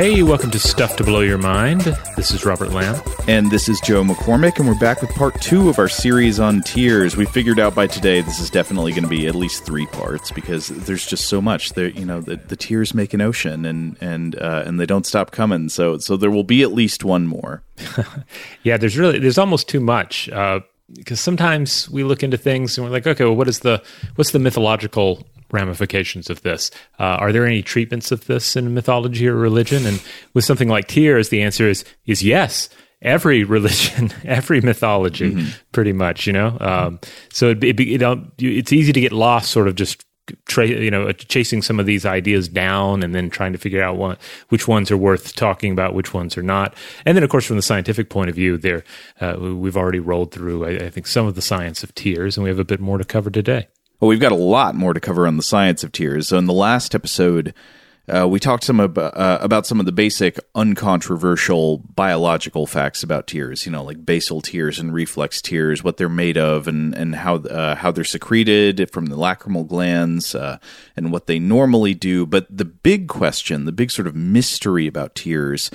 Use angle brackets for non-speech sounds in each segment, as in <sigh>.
Hey, welcome to Stuff to Blow Your Mind. This is Robert Lamb. And this is Joe McCormick, and we're back with part two of our series on tears. We figured out by today this is definitely going to be at least three parts because there's just so much. There, you know, the, the tears make an ocean, and and uh, and they don't stop coming. So so there will be at least one more. <laughs> yeah, there's really there's almost too much. Uh, because sometimes we look into things and we're like, okay, well, what is the what's the mythological ramifications of this? Uh, are there any treatments of this in mythology or religion? And with something like tears, the answer is is yes. Every <laughs> religion, every mythology, mm-hmm. pretty much, you know. Um, so it, it, it, it's easy to get lost, sort of just tra- you know chasing some of these ideas down and then trying to figure out what, which ones are worth talking about which ones are not and then of course from the scientific point of view there uh, we've already rolled through I, I, think some of the science of tears and we have a bit more to cover today well, we've got a lot more to cover on the science of tears. So, in the last episode, uh, we talked some ab- uh, about some of the basic, uncontroversial biological facts about tears. You know, like basal tears and reflex tears, what they're made of, and and how uh, how they're secreted from the lacrimal glands, uh, and what they normally do. But the big question, the big sort of mystery about tears,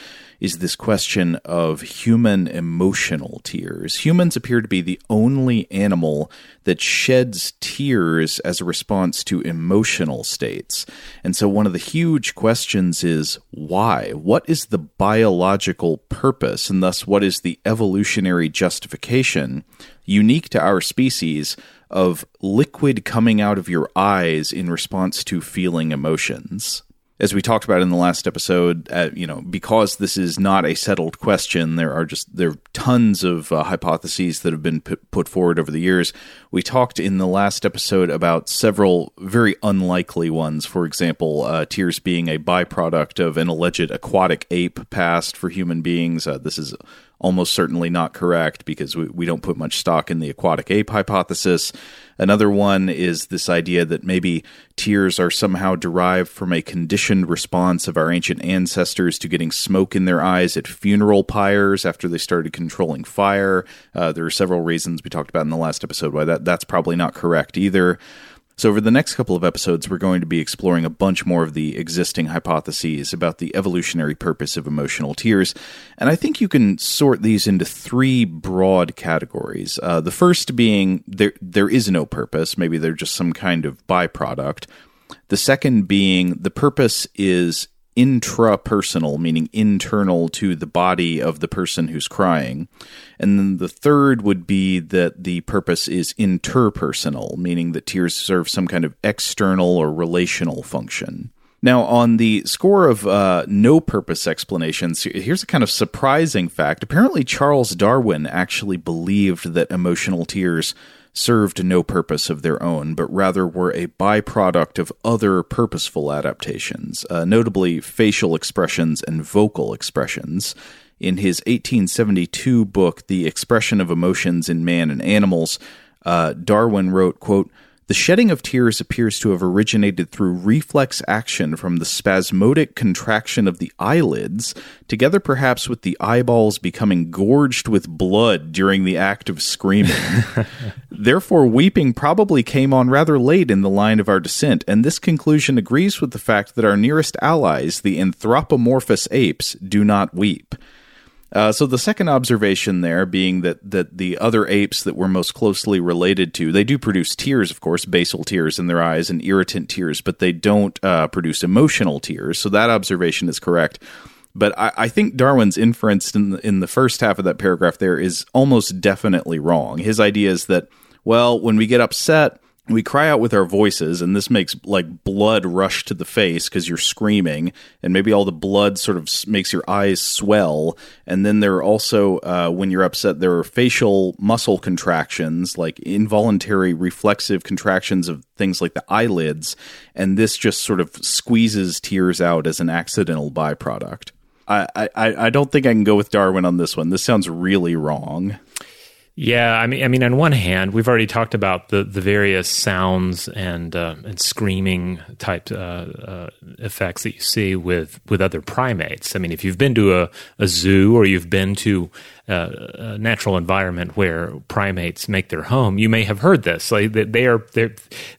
is this question of human emotional tears. Humans appear to be the only animal that sheds tears as a response to emotional states. And so, one of the huge questions is why? What is the biological purpose, and thus, what is the evolutionary justification unique to our species? Of liquid coming out of your eyes in response to feeling emotions as we talked about in the last episode, uh, you know, because this is not a settled question, there are just there are tons of uh, hypotheses that have been put forward over the years. We talked in the last episode about several very unlikely ones. For example, uh, tears being a byproduct of an alleged aquatic ape past for human beings. Uh, this is almost certainly not correct because we, we don't put much stock in the aquatic ape hypothesis. Another one is this idea that maybe tears are somehow derived from a conditioned response of our ancient ancestors to getting smoke in their eyes at funeral pyres after they started controlling fire. Uh, there are several reasons we talked about in the last episode why that, that's probably not correct either. So, over the next couple of episodes, we're going to be exploring a bunch more of the existing hypotheses about the evolutionary purpose of emotional tears. And I think you can sort these into three broad categories. Uh, the first being there, there is no purpose, maybe they're just some kind of byproduct. The second being the purpose is intrapersonal, meaning internal to the body of the person who's crying. And then the third would be that the purpose is interpersonal, meaning that tears serve some kind of external or relational function. Now, on the score of uh, no purpose explanations, here's a kind of surprising fact. Apparently, Charles Darwin actually believed that emotional tears served no purpose of their own, but rather were a byproduct of other purposeful adaptations, uh, notably facial expressions and vocal expressions. In his 1872 book, The Expression of Emotions in Man and Animals, uh, Darwin wrote, quote, the shedding of tears appears to have originated through reflex action from the spasmodic contraction of the eyelids, together perhaps with the eyeballs becoming gorged with blood during the act of screaming. <laughs> Therefore, weeping probably came on rather late in the line of our descent, and this conclusion agrees with the fact that our nearest allies, the anthropomorphous apes, do not weep. Uh, so the second observation there being that that the other apes that we're most closely related to, they do produce tears, of course, basal tears in their eyes and irritant tears, but they don't uh, produce emotional tears. So that observation is correct. But I, I, think Darwin's inference in the, in the first half of that paragraph there is almost definitely wrong. His idea is that well, when we get upset, we cry out with our voices and this makes like blood rush to the face because you're screaming and maybe all the blood sort of makes your eyes swell and then there are also uh, when you're upset there are facial muscle contractions like involuntary reflexive contractions of things like the eyelids and this just sort of squeezes tears out as an accidental byproduct I, I, I don't think I can go with Darwin on this one. This sounds really wrong. Yeah, I mean, I mean, on one hand, we've already talked about the, the various sounds and uh, and screaming type uh, uh, effects that you see with, with other primates. I mean, if you've been to a, a zoo or you've been to uh, a natural environment where primates make their home, you may have heard this. Like they are they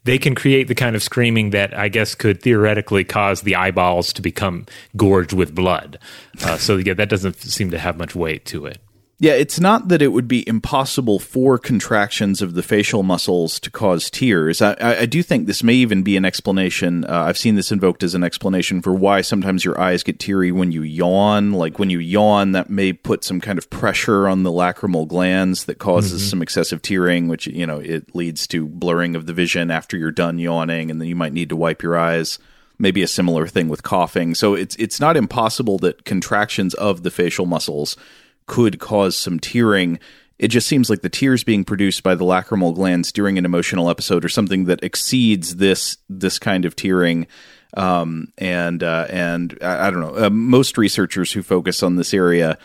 they can create the kind of screaming that I guess could theoretically cause the eyeballs to become gorged with blood. Uh, so yeah, that doesn't seem to have much weight to it. Yeah, it's not that it would be impossible for contractions of the facial muscles to cause tears. I, I do think this may even be an explanation. Uh, I've seen this invoked as an explanation for why sometimes your eyes get teary when you yawn. Like when you yawn, that may put some kind of pressure on the lacrimal glands that causes mm-hmm. some excessive tearing, which, you know, it leads to blurring of the vision after you're done yawning, and then you might need to wipe your eyes maybe a similar thing with coughing. So it's it's not impossible that contractions of the facial muscles could cause some tearing. It just seems like the tears being produced by the lacrimal glands during an emotional episode or something that exceeds this this kind of tearing. Um, and uh, and I, I, don't know. Uh, most researchers who focus on this area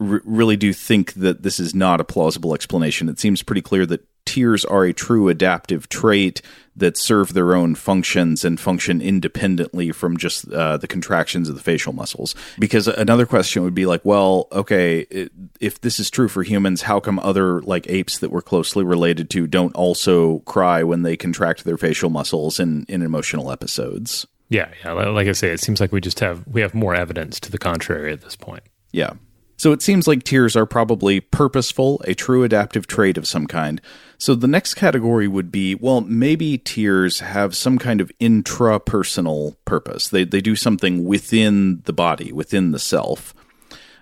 r- really do think that this is not a plausible explanation. It seems pretty clear that tears are a true adaptive trait that serve their own functions and function independently from just uh, the contractions of the facial muscles. Because another question would be like, well, okay, it, if this is true for humans, how come other like apes that we're closely related to don't also cry when they contract their facial muscles in, in emotional episodes? Yeah, yeah. Like I say, it seems like we just have we have more evidence to the contrary at this point. Yeah. So it seems like tears are probably purposeful, a true adaptive trait of some kind. So the next category would be well, maybe tears have some kind of intrapersonal purpose. They, they do something within the body, within the self.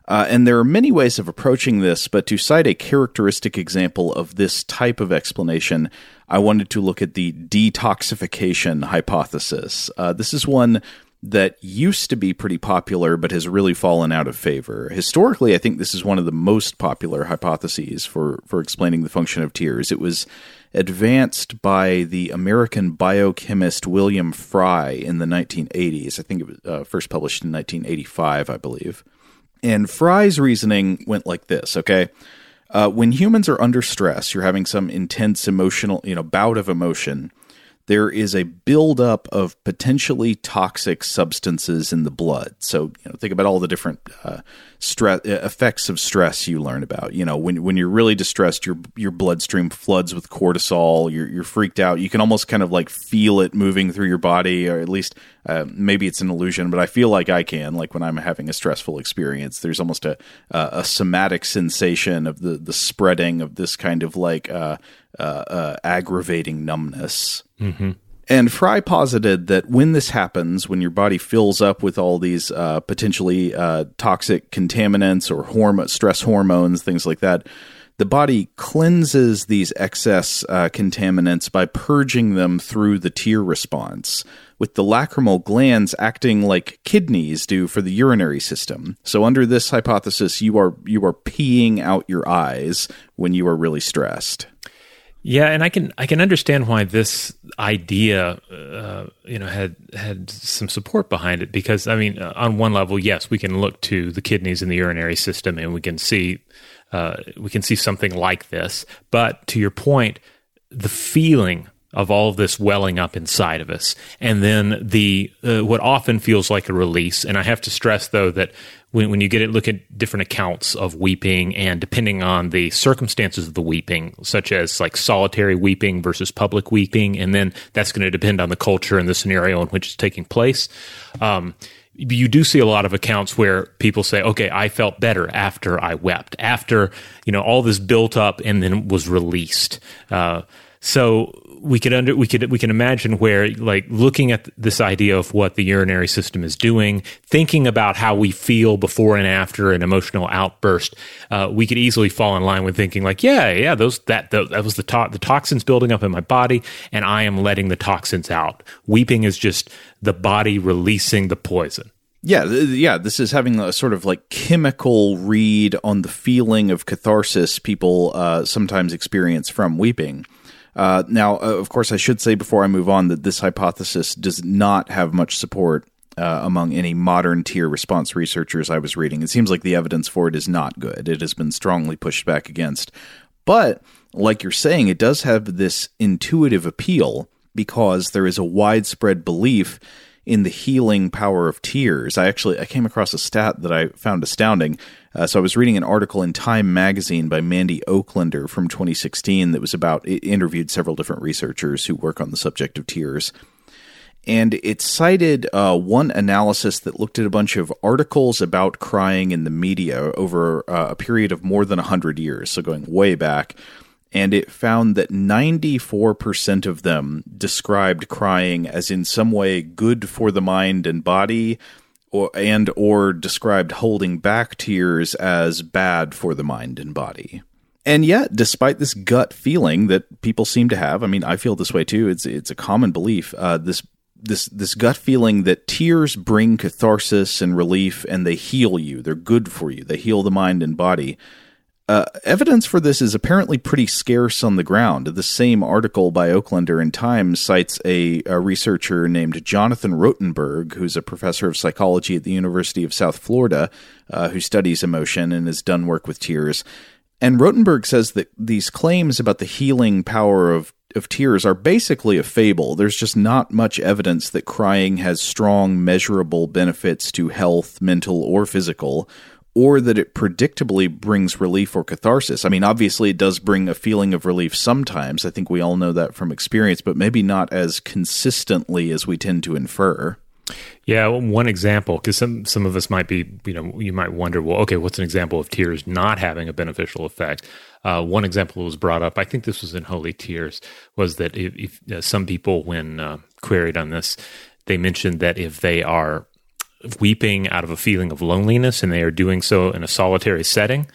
Uh, and there are many ways of approaching this, but to cite a characteristic example of this type of explanation, I wanted to look at the detoxification hypothesis. Uh, this is one that used to be pretty popular but has really fallen out of favor. Historically, I think this is one of the most popular hypotheses for, for explaining the function of tears. It was advanced by the American biochemist William Fry in the 1980s. I think it was uh, first published in 1985, I believe. And Fry's reasoning went like this, okay? Uh, when humans are under stress, you're having some intense emotional, you know, bout of emotion there is a buildup of potentially toxic substances in the blood. So, you know, think about all the different uh, stress effects of stress you learn about. You know, when when you're really distressed, your your bloodstream floods with cortisol. You're you're freaked out. You can almost kind of like feel it moving through your body, or at least uh, maybe it's an illusion, but I feel like I can. Like when I'm having a stressful experience, there's almost a a somatic sensation of the the spreading of this kind of like uh, uh, uh, aggravating numbness. Mm-hmm. And Fry posited that when this happens, when your body fills up with all these uh, potentially uh, toxic contaminants or horm- stress hormones, things like that, the body cleanses these excess uh, contaminants by purging them through the tear response, with the lacrimal glands acting like kidneys do for the urinary system. So, under this hypothesis, you are you are peeing out your eyes when you are really stressed. Yeah, and I can I can understand why this idea, uh, you know, had had some support behind it because I mean, uh, on one level, yes, we can look to the kidneys and the urinary system, and we can see uh, we can see something like this. But to your point, the feeling of all of this welling up inside of us, and then the uh, what often feels like a release. And I have to stress though that when, when you get it, look at different accounts of weeping, and depending on the circumstances of the weeping, such as like solitary weeping versus public weeping, and then that's going to depend on the culture and the scenario in which it's taking place. Um, you do see a lot of accounts where people say, okay, I felt better after I wept, after, you know, all this built up and then was released. Uh, so we could under we could we can imagine where like looking at this idea of what the urinary system is doing, thinking about how we feel before and after an emotional outburst, uh, we could easily fall in line with thinking like, yeah, yeah, those that that, that was the to- the toxins building up in my body, and I am letting the toxins out. Weeping is just the body releasing the poison. Yeah, yeah. This is having a sort of like chemical read on the feeling of catharsis people uh, sometimes experience from weeping. Uh, now, uh, of course, I should say before I move on that this hypothesis does not have much support uh, among any modern tear response researchers I was reading. It seems like the evidence for it is not good. It has been strongly pushed back against. But like you're saying, it does have this intuitive appeal because there is a widespread belief in the healing power of tears. I actually I came across a stat that I found astounding. Uh, so I was reading an article in Time magazine by Mandy Oaklander from 2016 that was about it interviewed several different researchers who work on the subject of tears. And it cited uh, one analysis that looked at a bunch of articles about crying in the media over uh, a period of more than 100 years, so going way back and it found that 94% of them described crying as in some way good for the mind and body or and or described holding back tears as bad for the mind and body. And yet, despite this gut feeling that people seem to have, I mean, I feel this way too. It's it's a common belief. Uh, this this this gut feeling that tears bring catharsis and relief, and they heal you. They're good for you. They heal the mind and body. Uh, evidence for this is apparently pretty scarce on the ground. The same article by Oaklander in Time cites a, a, researcher named Jonathan Rottenberg, who's a professor of psychology at the University of South Florida, uh, who studies emotion and has done work with tears. And Rottenberg says that these claims about the healing power of of tears are basically a fable. There's just not much evidence that crying has strong, measurable benefits to health, mental or physical, or that it predictably brings relief or catharsis. I mean, obviously, it does bring a feeling of relief sometimes. I think we all know that from experience, but maybe not as consistently as we tend to infer. Yeah, one example, because some some of us might be, you know, you might wonder, well, okay, what's an example of tears not having a beneficial effect? Uh, one example was brought up. I think this was in Holy Tears. Was that if, if uh, some people, when uh, queried on this, they mentioned that if they are weeping out of a feeling of loneliness and they are doing so in a solitary setting,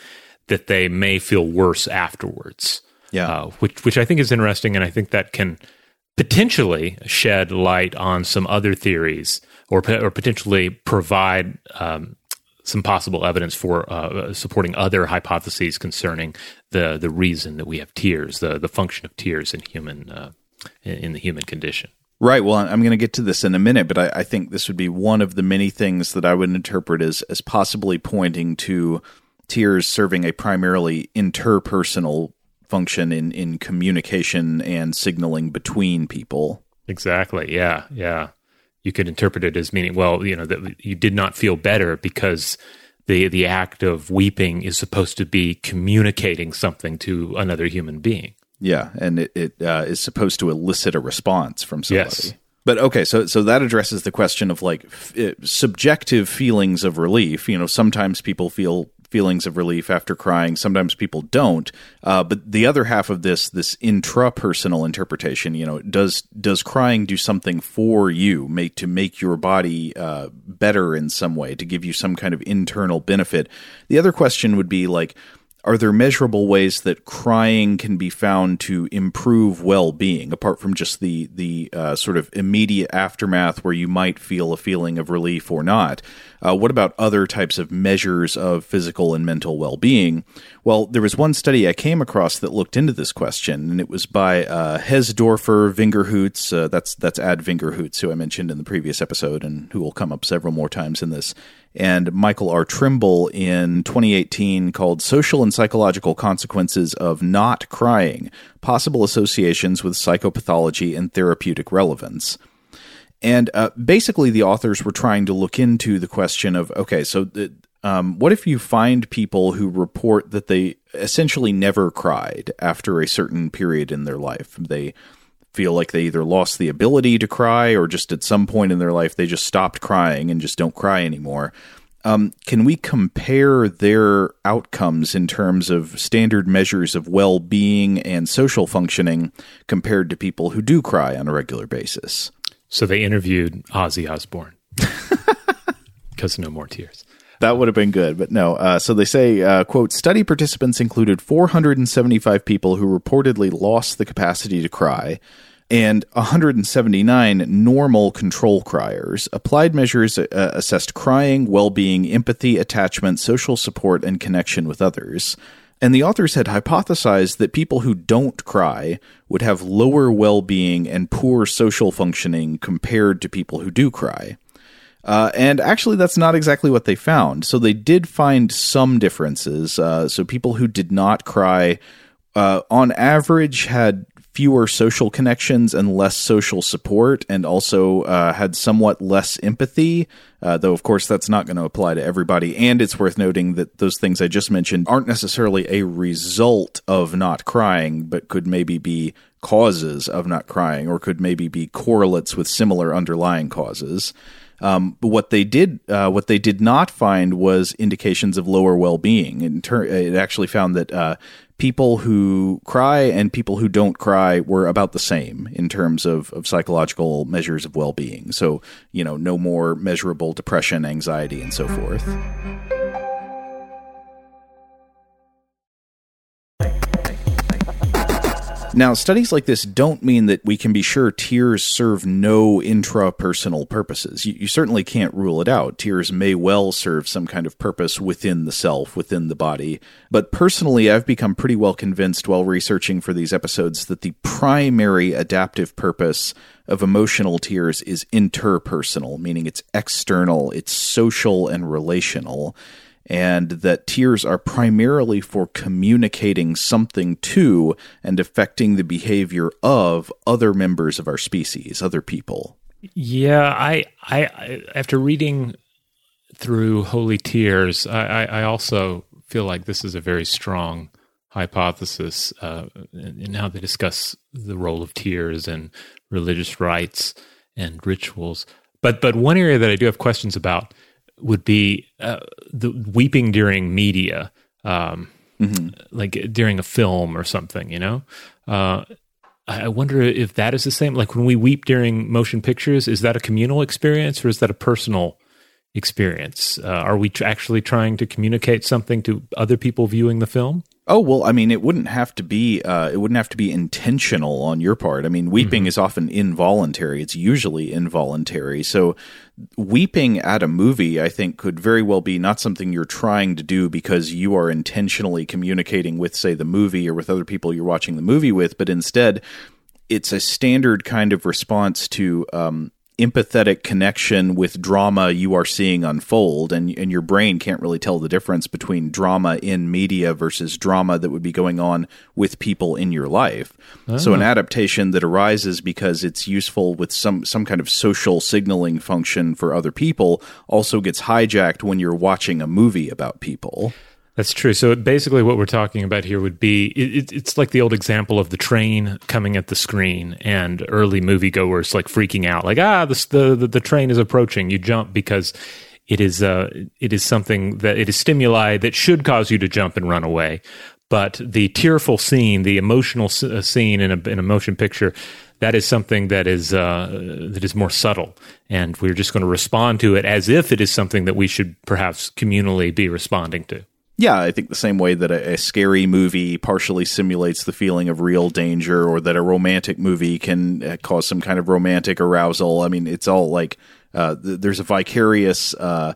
that they may feel worse afterwards. Yeah. Uh, which, which I think is interesting. And I think that can potentially shed light on some other theories or, or potentially provide um, some possible evidence for uh, supporting other hypotheses concerning the, the reason that we have tears, the, the function of tears in human, uh, in the human condition. Right. Well, I'm going to get to this in a minute, but I, I, think this would be one of the many things that I would interpret as, as possibly pointing to tears serving a primarily interpersonal function in, in communication and signaling between people. Exactly. Yeah. Yeah. You could interpret it as meaning, well, you know, that you did not feel better because the the act of weeping is supposed to be communicating something to another human being. Yeah, and it, it uh, is supposed to elicit a response from somebody. Yes. But okay, so so that addresses the question of like f- subjective feelings of relief. You know, sometimes people feel feelings of relief after crying. Sometimes people don't. Uh, but the other half of this, this intrapersonal interpretation, you know, does does crying do something for you, make to make your body uh, better in some way, to give you some kind of internal benefit? The other question would be like, are there measurable ways that crying can be found to improve well-being apart from just the the uh, sort of immediate aftermath where you might feel a feeling of relief or not? Uh, what about other types of measures of physical and mental well-being? Well there was one study i came across that looked into this question and it was by uh, Hesdorffer Vingerhoets uh, that's that's ad Vingerhoets who i mentioned in the previous episode and who will come up several more times in this and Michael R. Trimble in 2018 called Social and Psychological Consequences of Not Crying Possible Associations with Psychopathology and Therapeutic Relevance. And uh, basically, the authors were trying to look into the question of okay, so um, what if you find people who report that they essentially never cried after a certain period in their life? They feel like they either lost the ability to cry or just at some point in their life they just stopped crying and just don't cry anymore. Um, can we compare their outcomes in terms of standard measures of well being and social functioning compared to people who do cry on a regular basis? So they interviewed Ozzy Osbourne <laughs> because no more tears. That would have been good, but no. Uh, so they say, uh, quote, study participants included 475 people who reportedly lost the capacity to cry, and 179 normal control criers. Applied measures uh, assessed crying, well being, empathy, attachment, social support, and connection with others. And the authors had hypothesized that people who don't cry would have lower well being and poor social functioning compared to people who do cry. Uh, and actually, that's not exactly what they found. So they did find some differences. Uh, so people who did not cry uh, on average, had fewer social connections and less social support, and also uh, had somewhat less empathy. Uh, though, of course, that's not going to apply to everybody. And it's worth noting that those things I just mentioned aren't necessarily a result of not crying, but could maybe be causes of not crying, or could maybe be correlates with similar underlying causes. Um, but what they did, uh, what they did not find was indications of lower well-being. In ter- it actually found that uh, people who cry and people who don't cry were about the same in terms of, of psychological measures of well-being. So, you know, no more measurable depression, anxiety, and so forth. Now, studies like this don't mean that we can be sure tears serve no intrapersonal purposes. You, you, certainly can't rule it out. Tears may well serve some kind of purpose within the self, within the body. But personally, I've become pretty well convinced while researching for these episodes that the primary adaptive purpose of emotional tears is interpersonal, meaning it's external, it's social and relational and that tears are primarily for communicating something to and affecting the behavior of other members of our species, other people. Yeah, I, I, after reading through Holy Tears, I, I also feel like this is a very strong hypothesis uh, in how they discuss the role of tears and religious rites and rituals. But but one area that I do have questions about would be uh, the weeping during media, um, mm-hmm. like during a film or something. You know, uh, I wonder if that is the same. Like when we weep during motion pictures, is that a communal experience or is that a personal experience? Uh, are we actually trying to communicate something to other people viewing the film? Oh well, I mean, it wouldn't have to be. Uh, it wouldn't have to be intentional on your part. I mean, weeping mm-hmm. is often involuntary. It's usually involuntary. So, weeping at a movie, I think, could very well be not something you're trying to do because you are intentionally communicating with, say, the movie or with other people you're watching the movie with, but instead, it's a standard kind of response to um, empathetic connection with drama you are seeing unfold and and your brain can't really tell the difference between drama in media versus drama that would be going on with people in your life. Oh. So an ah. adaptation that arises because it's useful with some some kind of social signaling function for other people also gets hijacked when you're watching a movie about people. That's true. So basically, what we're talking about here would be it, it's like the old example of the train coming at the screen and early moviegoers like freaking out, like ah, the the the train is approaching. You jump because it is uh it is something that it is stimuli that should cause you to jump and run away. But the tearful scene, the emotional uh, scene in a in a motion picture, that is something that is uh, that is more subtle, and we're just going to respond to it as if it is something that we should perhaps communally be responding to. Yeah, I think the same way that a, a, scary movie partially simulates the feeling of real danger, or that a romantic movie can uh, cause some kind of romantic arousal. I mean, it's all like uh, th- there's a vicarious uh,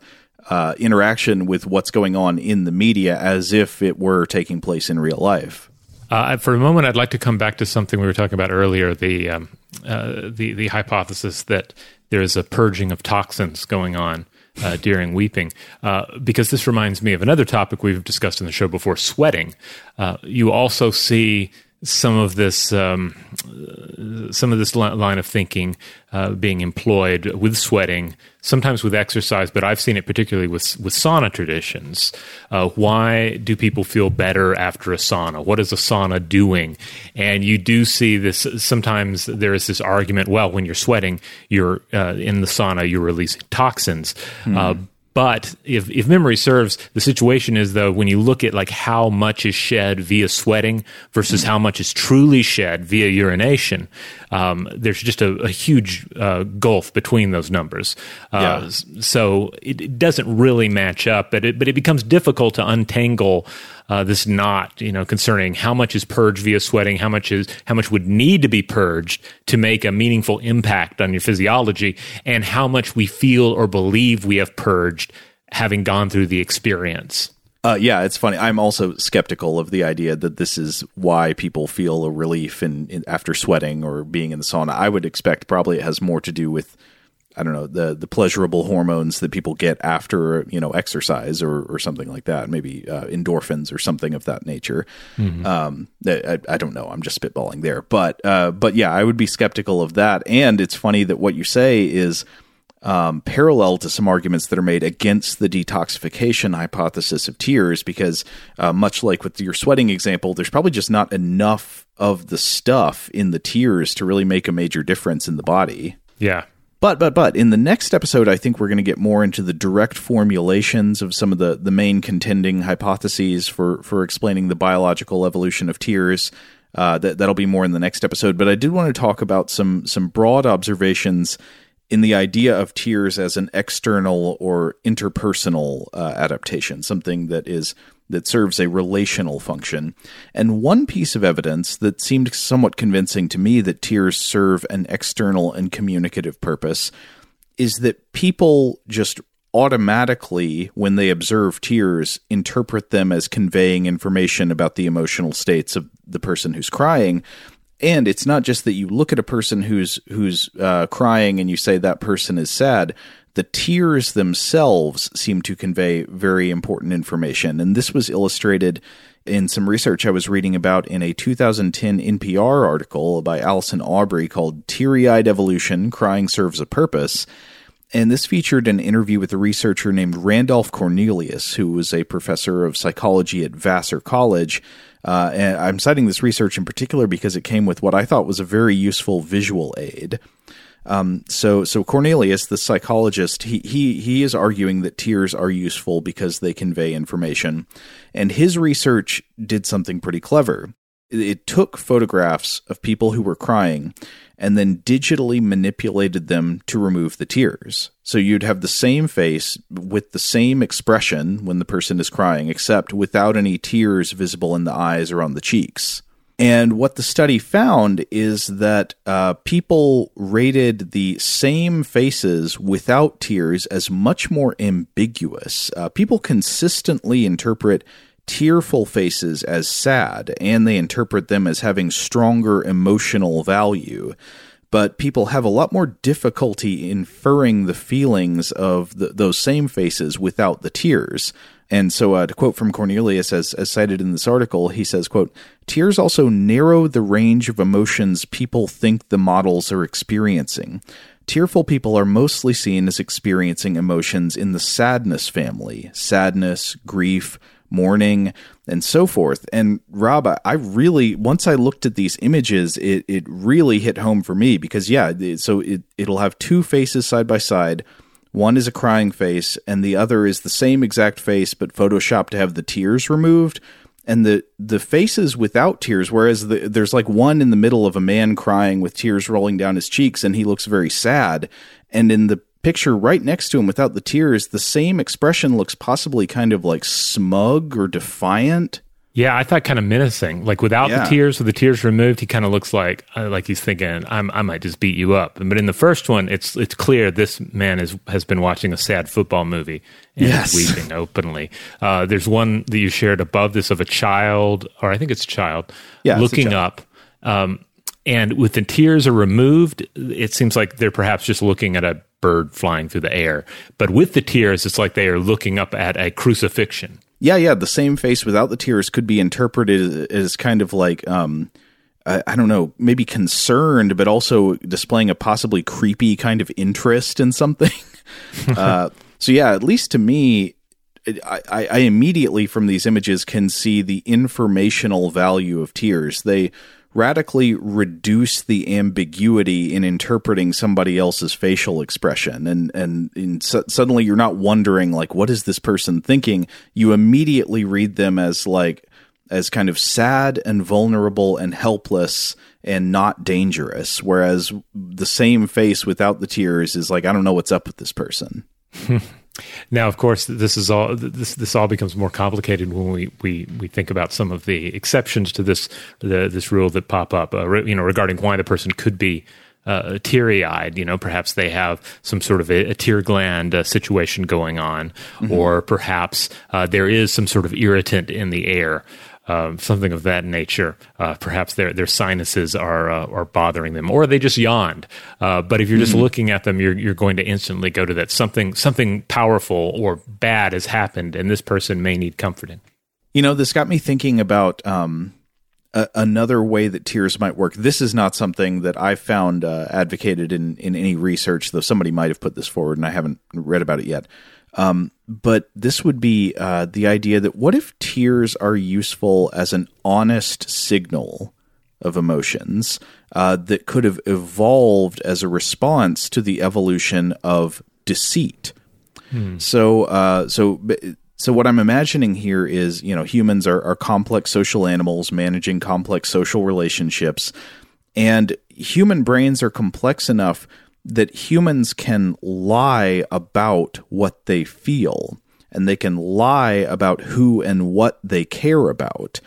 uh, interaction with what's going on in the media as if it were taking place in real life. Uh, for a moment, I'd like to come back to something we were talking about earlier the um, uh, the the hypothesis that there is a purging of toxins going on uh, during weeping, uh, because this reminds me of another topic we've discussed in the show before sweating. Uh, you also see some of this um, some of this line of thinking uh, being employed with sweating, sometimes with exercise, but I've seen it particularly with with sauna traditions. Uh, why do people feel better after a sauna? What is a sauna doing? And you do see this. Sometimes there is this argument. Well, when you're sweating, you're uh, in the sauna, you're releasing toxins. Mm. But if, if memory serves, the situation is though when you look at like how much is shed via sweating versus how much is truly shed via urination, um, there's just a, a huge uh, gulf between those numbers. Uh, yeah. So it, it, doesn't really match up, but it, but it becomes difficult to untangle uh, this knot, you know, concerning how much is purged via sweating, how much is how much would need to be purged to make a meaningful impact on your physiology, and how much we feel or believe we have purged having gone through the experience. Uh, yeah, it's funny. I'm also skeptical of the idea that this is why people feel a relief in, in, after sweating or being in the sauna. I would expect probably it has more to do with I don't know the the pleasurable hormones that people get after you know exercise or or something like that. Maybe uh, endorphins or something of that nature. Mm-hmm. Um, I, I, don't know. I'm just spitballing there, but uh, but yeah, I would be skeptical of that. And it's funny that what you say is. Um, parallel to some arguments that are made against the detoxification hypothesis of tears, because uh, much like with your sweating example, there's probably just not enough of the stuff in the tears to really make a major difference in the body. Yeah, but but but in the next episode, I think we're going to get more into the direct formulations of some of the the main contending hypotheses for for explaining the biological evolution of tears. Uh, that that'll be more in the next episode. But I did want to talk about some some broad observations in the idea of tears as an external or interpersonal uh, adaptation, something that is that serves a relational function. And one piece of evidence that seemed somewhat convincing to me that tears serve an external and communicative purpose is that people just automatically, when they observe tears, interpret them as conveying information about the emotional states of the person who's crying. And it's not just that you look at a person who's who's uh, crying and you say that person is sad the tears themselves seem to convey very important information. And this was illustrated in some research I was reading about in a 2010 NPR article by Allison Aubrey called Teary Eyed Evolution Crying Serves a Purpose. And this featured an interview with a researcher named Randolph Cornelius, who was a professor of psychology at Vassar College. Uh, and I'm citing this research in particular because it came with what I thought was a very useful visual aid. Um, so, so Cornelius, the psychologist, he, he, he is arguing that tears are useful because they convey information. And his research did something pretty clever. It took photographs of people who were crying and then digitally manipulated them to remove the tears. So you'd have the same face with the same expression when the person is crying, except without any tears visible in the eyes or on the cheeks. And what the study found is that uh, people rated the same faces without tears as much more ambiguous. Uh, people consistently interpret tearful faces as sad, and they interpret them as having stronger emotional value. But people have a lot more difficulty inferring the feelings of the, those same faces without the tears. And so, uh, to quote from Cornelius, as, as cited in this article, he says, "quote Tears also narrow the range of emotions people think the models are experiencing. Tearful people are mostly seen as experiencing emotions in the sadness family: sadness, grief, mourning, and so forth." And Rob, I really once I looked at these images, it it really hit home for me because yeah, so it it'll have two faces side by side one is a crying face, and the other is the same exact face but photoshopped to have the tears removed. And the the faces without tears, whereas the, there's like one in the middle of a man crying with tears rolling down his cheeks, and he looks very sad. And in the picture right next to him without the tears, the same expression looks possibly kind of like smug or defiant. Yeah, I thought kind of menacing. Like without yeah. the tears, with the tears removed, he kind of looks like uh, like he's thinking, i might just beat you up." But in the first one, it's it's clear this man is has been watching a sad football movie and yes. <laughs> weeping openly. Uh, there's one that you shared above this of a child, or I think it's a child, yeah, looking child. up. Um, and with the tears are removed, it seems like they're perhaps just looking at a bird flying through the air. But with the tears, it's like they are looking up at a crucifixion yeah, yeah, the same face without the tears could be interpreted as kind of like um I, don't know, maybe concerned, but also displaying a possibly creepy kind of interest in something. <laughs> uh, so yeah, at least to me, I, I, immediately from these images can see the informational value of tears. They radically reduce the ambiguity in interpreting somebody else's facial expression. And and, and su- suddenly you're not wondering like what is this person thinking? You immediately read them as like as kind of sad and vulnerable and helpless and not dangerous. Whereas the same face without the tears is like i don't know what's up with this person <laughs> Now, of course, this is all this this all becomes more complicated when we, we, we think about some of the exceptions to this the, this rule that pop up. Uh, you know, regarding why the person could be uh, teary eyed. You know, perhaps they have some sort of a, a tear gland uh, situation going on, mm-hmm. or perhaps uh, there is some sort of irritant in the air. Um, something of that nature. Uh, perhaps their their sinuses are uh, are bothering them, or they just yawned. Uh, but if you're just mm-hmm. looking at them, you're you're going to instantly go to that something something powerful or bad has happened, and this person may need comforting. You know, this got me thinking about um, a- another way that tears might work. This is not something that I found uh, advocated in in any research, though somebody might have put this forward, and I haven't read about it yet. Um, but this would be uh, the idea that what if tears are useful as an honest signal of emotions uh, that could have evolved as a response to the evolution of deceit? Hmm. So, uh, so so what I'm imagining here is, you know, humans are, are complex social animals managing complex social relationships, and human brains are complex enough that humans can lie about what they feel and they can lie about who and what they care about.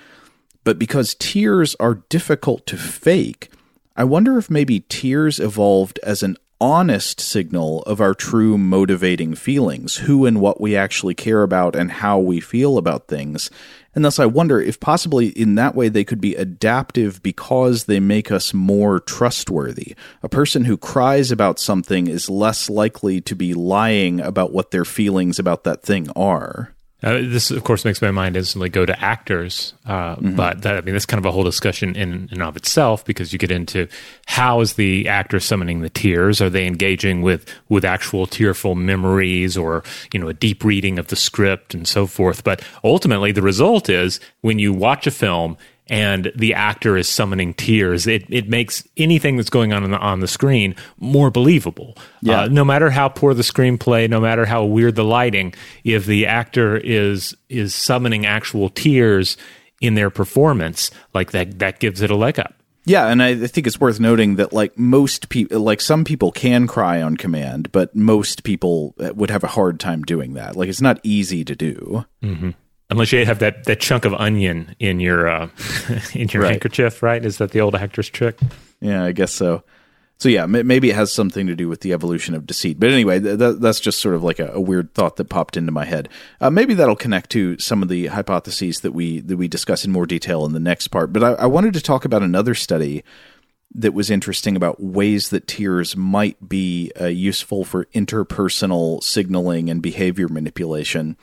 But because tears are difficult to fake, I wonder if maybe tears evolved as an honest signal of our true motivating feelings, who and what we actually care about and how we feel about things. And thus, I wonder if possibly in that way they could be adaptive because they make us more trustworthy. A person who cries about something is less likely to be lying about what their feelings about that thing are. Uh, this, of course, makes my mind instantly go to actors, uh, mm-hmm. but that, I mean, that's kind of a whole discussion in and of itself because you get into how is the actor summoning the tears? Are they engaging with with actual tearful memories or you know a deep reading of the script and so forth? But ultimately, the result is when you watch a film and the actor is summoning tears, it, it makes anything that's going on on the, on the screen more believable. Yeah. Uh, no matter how poor the screenplay, no matter how weird the lighting, if the actor is is summoning actual tears in their performance, like that, that gives it a leg up. Yeah, and I think it's worth noting that like most people, like some people can cry on command, but most people would have a hard time doing that. Like it's not easy to do. Mm-hmm unless you have that, that chunk of onion in your uh, <laughs> in your right. handkerchief, right? Is that the old actor's trick? Yeah, I guess so. So yeah, maybe it has something to do with the evolution of deceit. But anyway, th- that's just sort of like a, a, weird thought that popped into my head. Uh, maybe that'll connect to some of the hypotheses that we that we discuss in more detail in the next part. But I, I wanted to talk about another study that was interesting about ways that tears might be uh, useful for interpersonal signaling and behavior manipulation.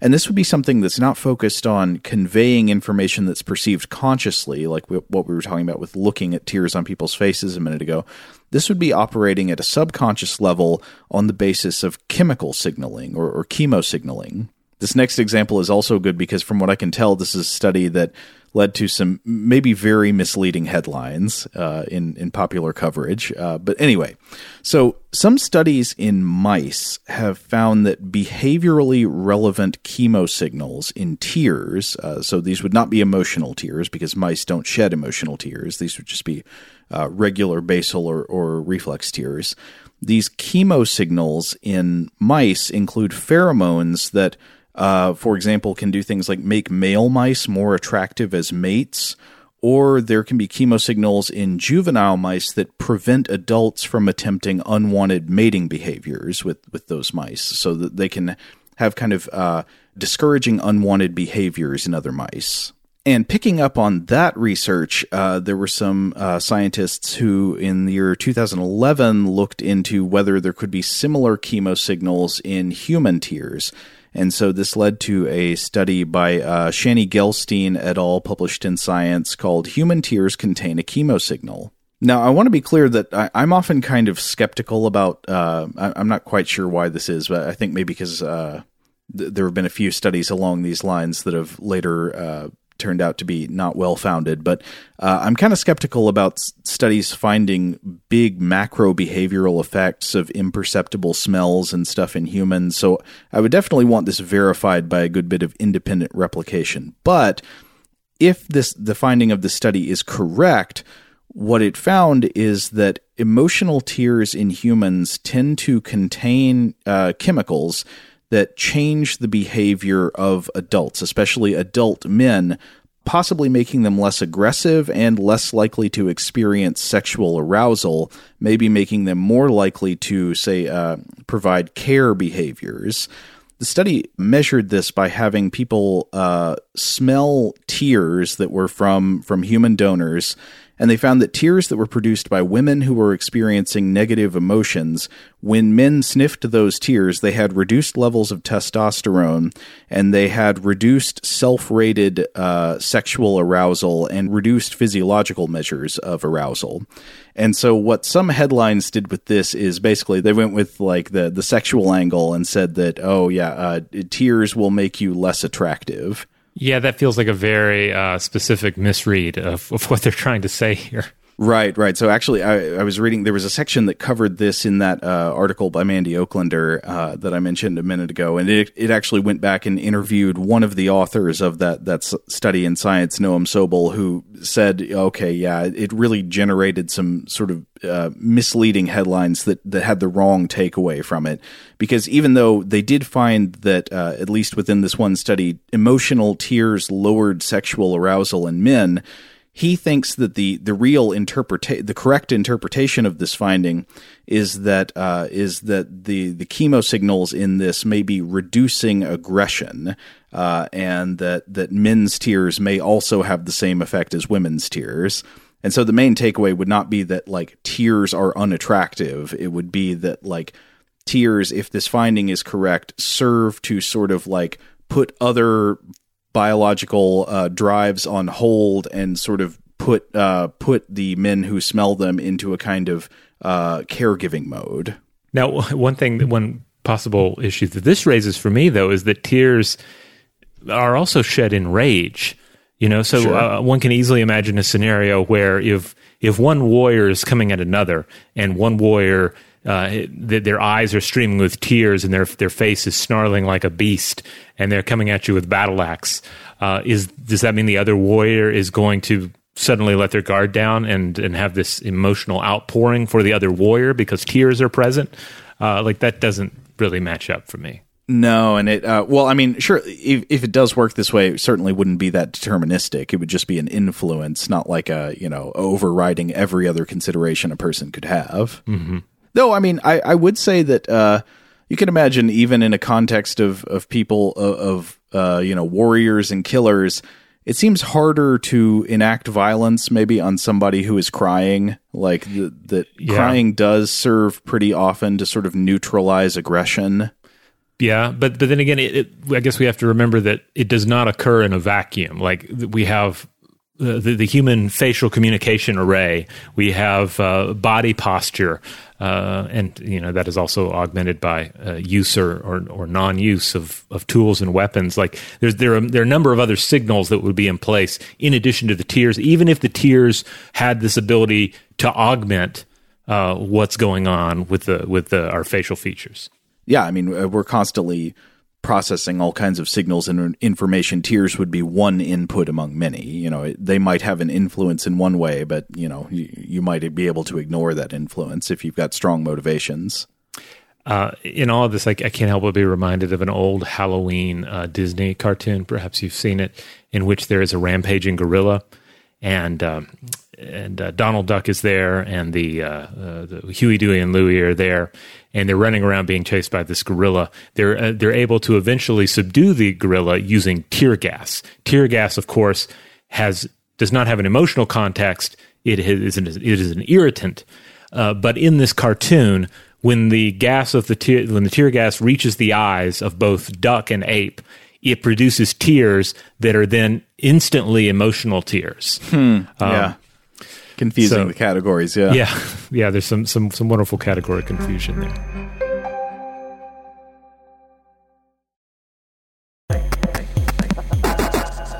And this would be something that's not focused on conveying information that's perceived consciously, like what we were talking about with looking at tears on people's faces a minute ago. This would be operating at a subconscious level on the basis of chemical signaling or, or chemo signaling. This next example is also good because, from what I can tell, this is a study that led to some maybe very misleading headlines uh, in in popular coverage. Uh, but anyway, so some studies in mice have found that behaviorally relevant chemo signals in tears. Uh, so these would not be emotional tears because mice don't shed emotional tears. These would just be uh, regular basal or, or reflex tears. These chemo signals in mice include pheromones that uh, for example, can do things like make male mice more attractive as mates, or there can be chemo signals in juvenile mice that prevent adults from attempting unwanted mating behaviors with, with those mice, so that they can have kind of uh, discouraging unwanted behaviors in other mice. And picking up on that research, uh, there were some uh, scientists who, in the year 2011, looked into whether there could be similar chemo signals in human tears. And so this led to a study by uh, Shani Gelstein et al., published in Science, called Human Tears Contain a Chemo Signal. Now, I want to be clear that I, am often kind of skeptical about, uh, I, am not quite sure why this is, but I think maybe because uh, th- there have been a few studies along these lines that have later uh, turned out to be not well founded. But uh, I'm kind of skeptical about studies finding big macro behavioral effects of imperceptible smells and stuff in humans. So I would definitely want this verified by a good bit of independent replication. But if this the finding of the study is correct, what it found is that emotional tears in humans tend to contain uh, chemicals that change the behavior of adults, especially adult men, possibly making them less aggressive and less likely to experience sexual arousal, maybe making them more likely to, say, uh, provide care behaviors. the study measured this by having people uh, smell tears that were from from human donors and they found that tears that were produced by women who were experiencing negative emotions, when men sniffed those tears, they had reduced levels of testosterone and they had reduced self rated uh, sexual arousal and reduced physiological measures of arousal. And so, what some headlines did with this is basically they went with like the, the sexual angle and said that, oh, yeah, uh, tears will make you less attractive. Yeah, that feels like a very uh, specific misread of, of what they're trying to say here. Right, right. So actually, I, I, was reading. There was a section that covered this in that uh, article by Mandy Oaklander uh, that I mentioned a minute ago, and it it actually went back and interviewed one of the authors of that that study in science, Noam Sobel, who said, "Okay, yeah, it really generated some sort of uh, misleading headlines that that had the wrong takeaway from it, because even though they did find that uh, at least within this one study, emotional tears lowered sexual arousal in men." He thinks that the the real interpreta- the correct interpretation of this finding is that uh, is that the the chemo signals in this may be reducing aggression, uh, and that that men's tears may also have the same effect as women's tears. And so the main takeaway would not be that like tears are unattractive. It would be that like tears, if this finding is correct, serve to sort of like put other biological uh, drives on hold and sort of put uh, put the men who smell them into a kind of uh, caregiving mode. Now, <laughs> one thing, one possible issue that this raises for me, though, is that tears are also shed in rage. You know, so sure. uh, one can easily imagine a scenario where if if one warrior is coming at another, and one warrior uh, their eyes are streaming with tears and their their face is snarling like a beast and they're coming at you with battle axe. Uh, is does that mean the other warrior is going to suddenly let their guard down and and have this emotional outpouring for the other warrior because tears are present? Uh, like that doesn't really match up for me. No, and it uh, well, I mean, sure, if, if it does work this way, it certainly wouldn't be that deterministic. It would just be an influence, not like a you know overriding every other consideration a person could have. Mm-hmm. Though, I mean, I, I would say that uh, you can imagine, even in a context of of people of, of uh, you know warriors and killers, it seems harder to enact violence maybe on somebody who is crying. Like that, yeah. crying does serve pretty often to sort of neutralize aggression. Yeah, but but then again, it, it, I guess we have to remember that it does not occur in a vacuum. Like we have the, the, human facial communication array. We have uh, body posture, uh, and you know that is also augmented by uh, use or, or, or, non-use of, of tools and weapons. Like there's there are, there are a number of other signals that would be in place in addition to the tears. Even if the tears had this ability to augment uh, what's going on with the with the, our facial features. Yeah, I mean uh, we're constantly processing all kinds of signals and information tears would be one input among many. You know they might have an influence in one way but you know you, you might be able to ignore that influence if you've got strong motivations. Uh, in all of this, I, I, can't help but be reminded of an old Halloween uh, Disney cartoon. Perhaps you've seen it, in which there is a rampaging gorilla, and um, and uh, Donald Duck is there, and the, uh, uh, the, Huey, Dewey, and Louie are there, and they're running around being chased by this gorilla. They're uh, they're able to eventually subdue the gorilla using tear gas. Tear gas, of course, has does not have an emotional context. It is an, it is an irritant. Uh, but in this cartoon, when the gas of the tear, when the tear gas reaches the eyes of both duck and ape, it produces tears that are then instantly emotional tears. Hmm. Um, yeah confusing so, the categories. Yeah, yeah, <laughs> yeah. There's some some some wonderful category confusion there.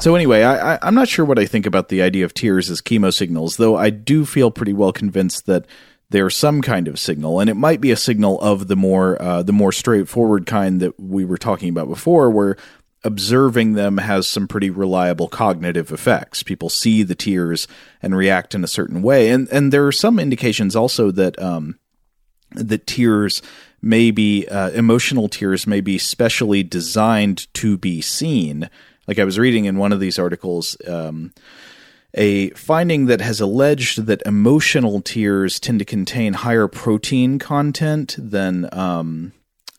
So anyway, I, I, am not sure what I think about the idea of tears as chemo signals, though I do feel pretty well convinced that they're some kind of signal, and it might be a signal of the more uh, the more straightforward kind that we were talking about before, where observing them has some pretty reliable cognitive effects. People see the tears and react in a certain way, and and there are some indications also that um, that tears may be uh, emotional tears may be specially designed to be seen. Like I was reading in one of these articles. Um, a finding that has alleged that emotional tears tend to contain higher protein content than um,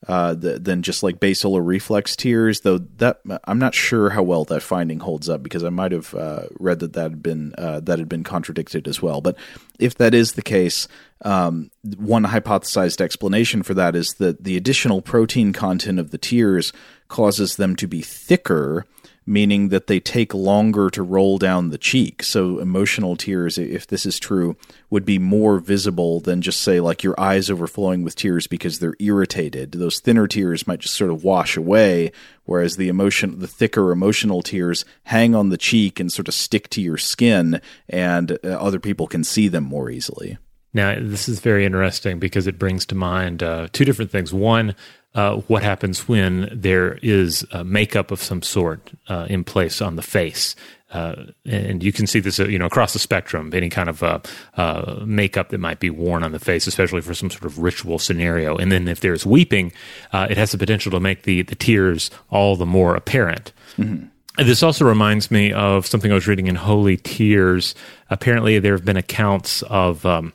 uh, th- than just like basal or reflex tears. Though that I'm not sure how well that finding holds up because I might have uh, read that that had been uh, that had been contradicted as well. But if that is the case, um, one hypothesized explanation for that is that the additional protein content of the tears causes them to be thicker meaning that they take longer to roll down the cheek. So emotional tears, if this is true, would be more visible than just say like your eyes overflowing with tears because they're irritated. Those thinner tears might just sort of wash away, whereas the emotion, the thicker emotional tears hang on the cheek and sort of stick to your skin, and uh, other people can see them more easily. Now, this is very interesting because it brings to mind uh, two different things. One, uh, what happens when there is makeup of some sort uh, in place on the face. Uh, and you can see this, uh, you know, across the spectrum, any kind of uh, makeup that might be worn on the face, especially for some sort of ritual scenario. And then if there's weeping, it has the potential to make the, the tears all the more apparent. Mm-hmm. This also reminds me of something I was reading in Holy Tears. Apparently, there have been accounts of, um,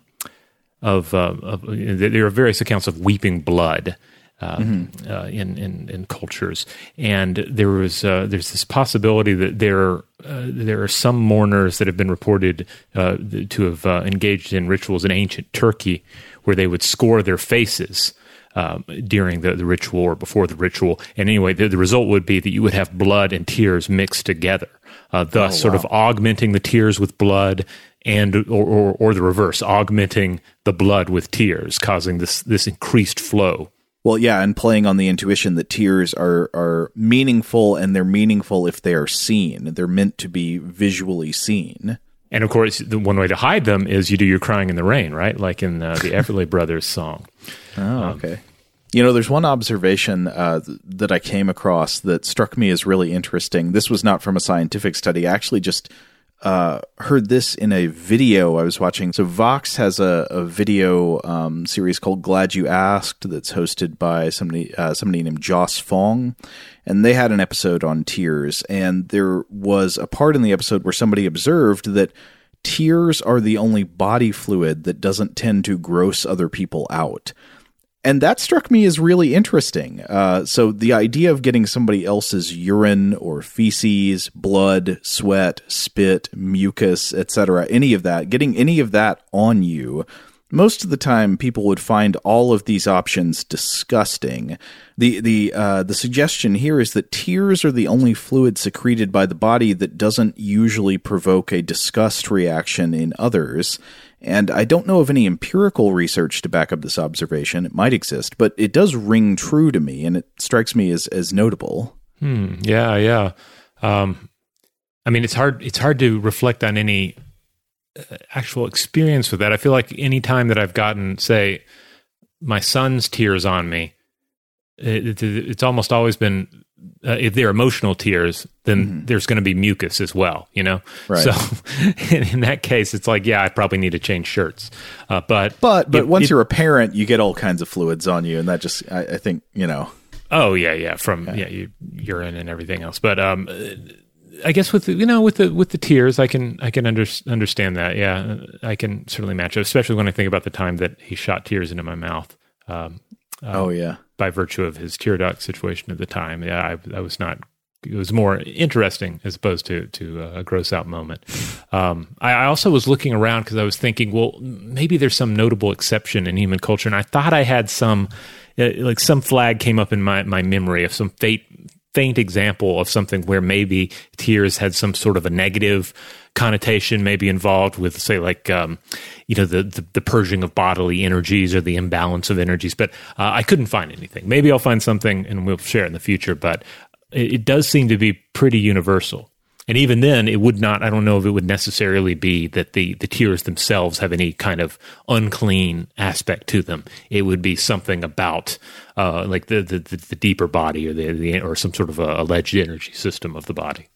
of, of there are various accounts of weeping blood um, mm-hmm. uh, in, in, in cultures, and there was uh, there's this possibility that there uh, there are some mourners that have been reported uh, to have uh, engaged in rituals in ancient Turkey where they would score their faces. Um, during the, the ritual or before the ritual. And anyway, the, the, result would be that you would have blood and tears mixed together, uh, thus oh, wow. sort of augmenting the tears with blood and or, or, or the reverse, augmenting the blood with tears, causing this this increased flow well, yeah, and playing on the intuition that tears are are meaningful, and they're meaningful if they are seen. They're meant to be visually seen. And of course, the one way to hide them is you do your crying in the rain, right? Like in uh, the <laughs> Everly Brothers song. Oh, um, okay. You know, there's one observation uh, that I came across that struck me as really interesting. This was not from a scientific study. I actually just uh, heard this in a video I was watching. So Vox has a, a video um, series called "Glad You Asked" that's hosted by somebody uh, somebody named Joss Fong, and they had an episode on tears. And there was a part in the episode where somebody observed that tears are the only body fluid that doesn't tend to gross other people out and that struck me as really interesting. Uh, so the idea of getting somebody else's urine or feces, blood, sweat, spit, mucus, etc., any of that, getting any of that on you, most of the time people would find all of these options disgusting. The the uh, the suggestion here is that tears are the only fluid secreted by the body that doesn't usually provoke a disgust reaction in others. And I don't know of any empirical research to back up this observation. It might exist, but it does ring true to me, and it strikes me as as notable. Hmm. Yeah. Yeah. Um, I mean, it's hard. It's hard to reflect on any uh, actual experience with that. I feel like any time that I've gotten, say, my son's tears on me, it, it, it's almost always been uh, if they're emotional tears, then mm-hmm. there's going to be mucus as well, you know. Right. So <laughs> in, in, that case, it's like, yeah, I probably need to change shirts. Uh, but but but it, once it, you're a parent, you get all kinds of fluids on you, and that just I, I think you know. Oh yeah, yeah, from yeah, you, urine and everything else. But um, I guess with the, you know with the with the tears, I can I can under, understand that. Yeah, I can certainly match it, especially when I think about the time that he shot tears into my mouth. Um, um, oh yeah, by virtue of his duct situation at the time. I, I was not. It was more interesting as opposed to to a gross out moment. Um, I, I, also was looking around because I was thinking, well, maybe there's some notable exception in human culture, and I thought I had some, uh, like some flag came up in my my memory of some fate faint example of something where maybe tears had some sort of a negative connotation maybe involved with say like um, you know the, the, the purging of bodily energies or the imbalance of energies. But uh, i couldn't find anything. Maybe i'll find something and we'll share it in the future but it, it does seem to be pretty universal and even then it would not i don't know if it would necessarily be that the the tears themselves have any kind of unclean aspect to them. It would be something about uh, like the, the, the deeper body or the, the or some sort of alleged energy system of the body.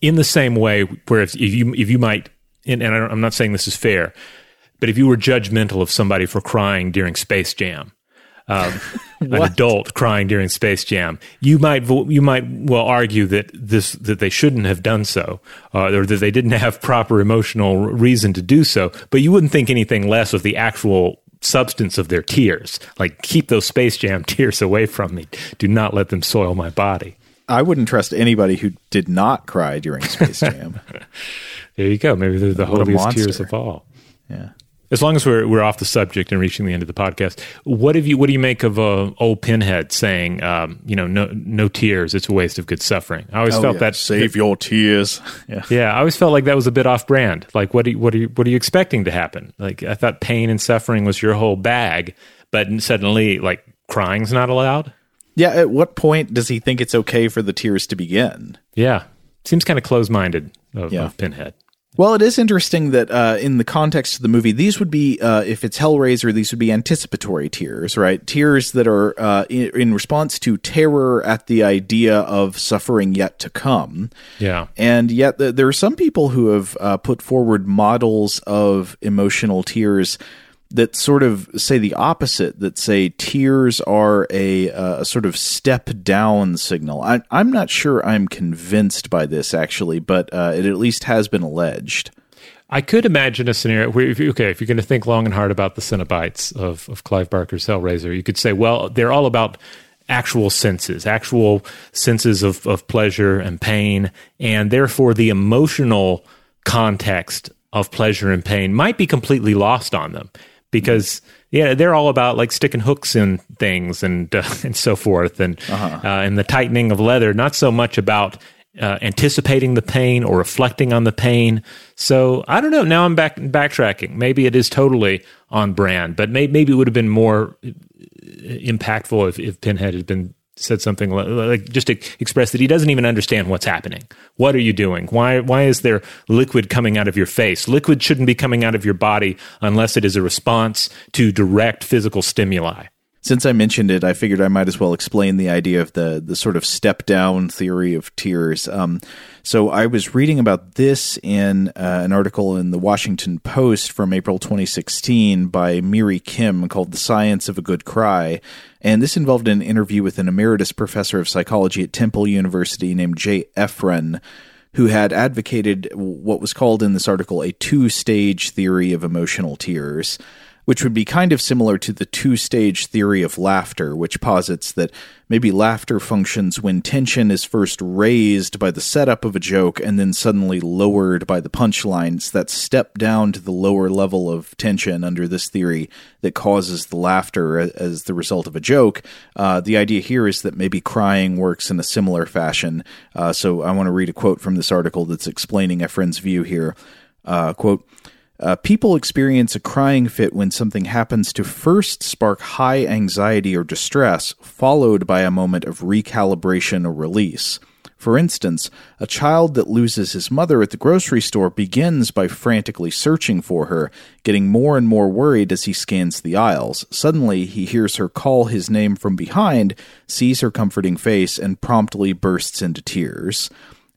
In the same way where if, if you if you might and, and i'm not saying this is fair but if you were judgmental of somebody for crying during space jam um, <laughs> an adult crying during Space Jam, you might you might well argue that this that they shouldn't have done so, uh, or that they didn't have proper emotional reason to do so. But you wouldn't think anything less of the actual substance of their tears. Like keep those Space Jam <laughs> tears away from me. Do not let them soil my body. I wouldn't trust anybody who did not cry during Space <laughs> Jam. there you go. Maybe they're the What holiest tears of all. yeah. As long as we're we're off the subject and reaching the end of the podcast, what have you what do you make of uh, old Pinhead saying, um, you know, no no tears, it's a waste of good suffering? I always Oh, felt yeah. that save your tears. <laughs> Yeah. Yeah, I always felt like that was a bit off brand. Like, what do you, what are you, what are you expecting to happen? Like, I thought pain and suffering was your whole bag, but suddenly, like, crying's not allowed. Yeah. At what point does he think it's okay for the tears to begin? Yeah, seems kind of close minded of, Yeah. of Pinhead. Well, it is interesting that uh, in the context of the movie, these would be, uh, if it's Hellraiser, these would be anticipatory tears, right? Tears that are uh, in, in response to terror at the idea of suffering yet to come. Yeah, And yet, th- there are some people who have uh, put forward models of emotional tears that sort of say the opposite. That say tears are a, uh, a sort of step down signal. I, I'm not sure I'm convinced by this actually, but uh, it at least has been alleged. I could imagine a scenario where, if okay, if you're going to think long and hard about the Cenobites of of Clive Barker's Hellraiser, you could say, well, they're all about actual senses, actual senses of, of pleasure and pain, and therefore the emotional context of pleasure and pain might be completely lost on them because yeah, they're all about like sticking hooks in things and uh, <laughs> and so forth, and uh and the tightening of leather. Not so much about uh, anticipating the pain or reflecting on the pain. So I don't know. Now I'm back backtracking. Maybe it is totally on brand, but may, maybe it would have been more uh, impactful if, if Pinhead had been said something like, just to express that he doesn't even understand what's happening. What are you doing? Why why is there liquid coming out of your face? Liquid shouldn't be coming out of your body unless it is a response to direct physical stimuli. Since I mentioned it, I figured I might as well explain the idea of the the sort of step down theory of tears. Um, so I was reading about this in uh, an article in the Washington Post from April 2016 by Meeri Kim called "The Science of a Good Cry," and this involved an interview with an emeritus professor of psychology at Temple University named Jay Efran who had advocated what was called in this article a two stage theory of emotional tears, which would be kind of similar to the two stage theory of laughter, which posits that maybe laughter functions when tension is first raised by the setup of a joke and then suddenly lowered by the punchlines. That step down to the lower level of tension under this theory that causes the laughter as the result of a joke. Uh, the idea here is that maybe crying works in a similar fashion. Uh, so I want to read a quote from this article that's explaining Efran's view here. Uh, quote, uh, people experience a crying fit when something happens to first spark high anxiety or distress, followed by a moment of recalibration or release. For instance, a child that loses his mother at the grocery store begins by frantically searching for her, getting more and more worried as he scans the aisles. Suddenly, he hears her call his name from behind, sees her comforting face, and promptly bursts into tears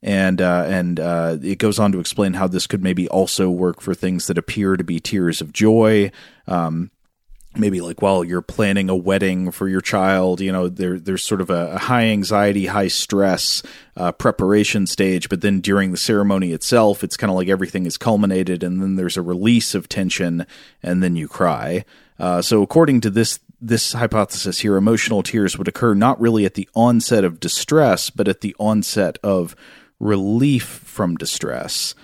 and uh, and uh, it goes on to explain how this could maybe also work for things that appear to be tears of joy. Um, maybe like while you're planning a wedding for your child, you know, there there's sort of a, a high anxiety, high stress uh, preparation stage, but then during the ceremony itself, it's kind of like everything is culminated, and then there's a release of tension, and then you cry. Uh, so according to this this hypothesis here, emotional tears would occur not really at the onset of distress, but at the onset of relief from distress.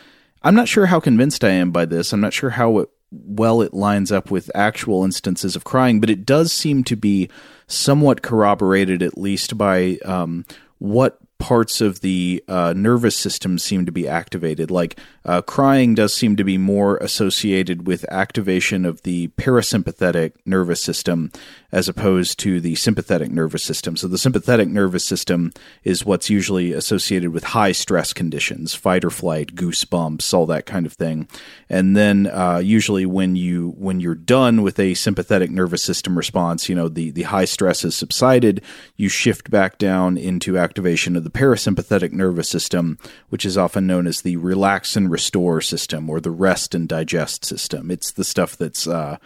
I'm not sure how convinced I am by this. I'm not sure how it, well it lines up with actual instances of crying, but it does seem to be somewhat corroborated, at least by um, what parts of the uh, nervous system seem to be activated. Like uh, crying does seem to be more associated with activation of the parasympathetic nervous system as opposed to the sympathetic nervous system. So the sympathetic nervous system is what's usually associated with high stress conditions, fight or flight, goosebumps, all that kind of thing. And then uh, usually when you when you're done with a sympathetic nervous system response, you know the the high stress has subsided, you shift back down into activation of the parasympathetic nervous system, which is often known as the relax and restore system or the rest and digest system. It's the stuff that's uh,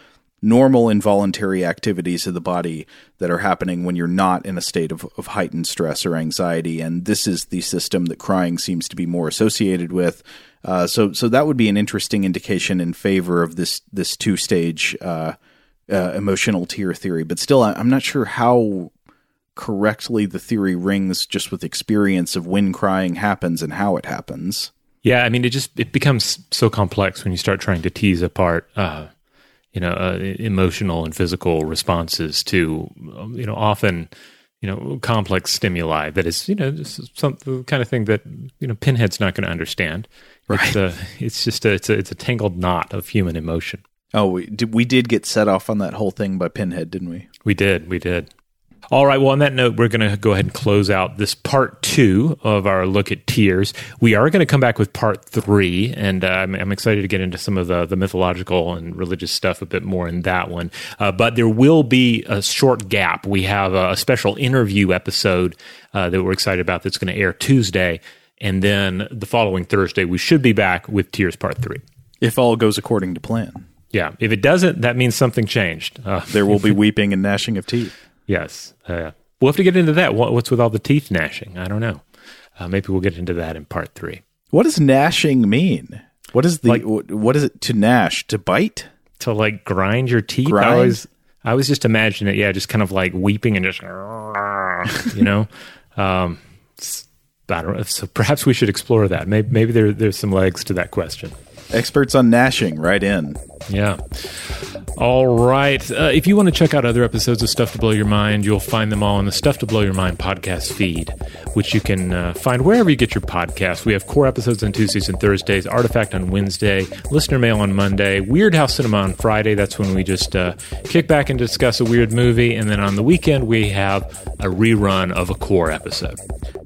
normal involuntary activities of the body that are happening when you're not in a state of, of heightened stress or anxiety. And this is the system that crying seems to be more associated with. Uh, so, so that would be an interesting indication in favor of this this two stage uh, uh, emotional tear theory, but still, I'm not sure how correctly the theory rings just with experience of when crying happens and how it happens. Yeah, I mean, it just it becomes so complex when you start trying to tease apart, uh, you know, uh, emotional and physical responses to, um, you know, often, you know, complex stimuli. That is, you know, just some the kind of thing that you know, Pinhead's not going to understand. Right. It's, uh, it's just a, it's a it's a tangled knot of human emotion. Oh, we did, we did get set off on that whole thing by Pinhead, didn't we? We did, we did. All right. Well, on that note, we're going to go ahead and close out this part two of our look at tears. We are going to come back with part three, and uh, I'm, I'm, excited to get into some of the, the mythological and religious stuff a bit more in that one. Uh, but there will be a short gap. We have a, special interview episode uh, that we're excited about that's going to air Tuesday. And then the following Thursday, we should be back with Tears Part three. If all goes according to plan. Yeah. If it doesn't, that means something changed. Uh, there will be <laughs> weeping and gnashing of teeth. Yes. Uh, we'll have to get into that. What, what's with all the teeth gnashing? I don't know. Uh, maybe we'll get into that in part three. What does gnashing mean? What is the like, what is it to gnash? To bite? To like grind your teeth? Grind? I always I was just imagining it, yeah, just kind of like weeping and just <laughs> you know. Um, I don't know. So perhaps we should explore that. Maybe, maybe there, there's some legs to that question. Experts on gnashing, right in. Yeah. All right. Uh, if you want to check out other episodes of Stuff to Blow Your Mind, you'll find them all on the Stuff to Blow Your Mind podcast feed, which you can uh, find wherever you get your podcasts. We have core episodes on Tuesdays and Thursdays, Artifact on Wednesday, Listener Mail on Monday, Weird House Cinema on Friday. That's when we just uh, kick back and discuss a weird movie. And then on the weekend, we have a rerun of a core episode.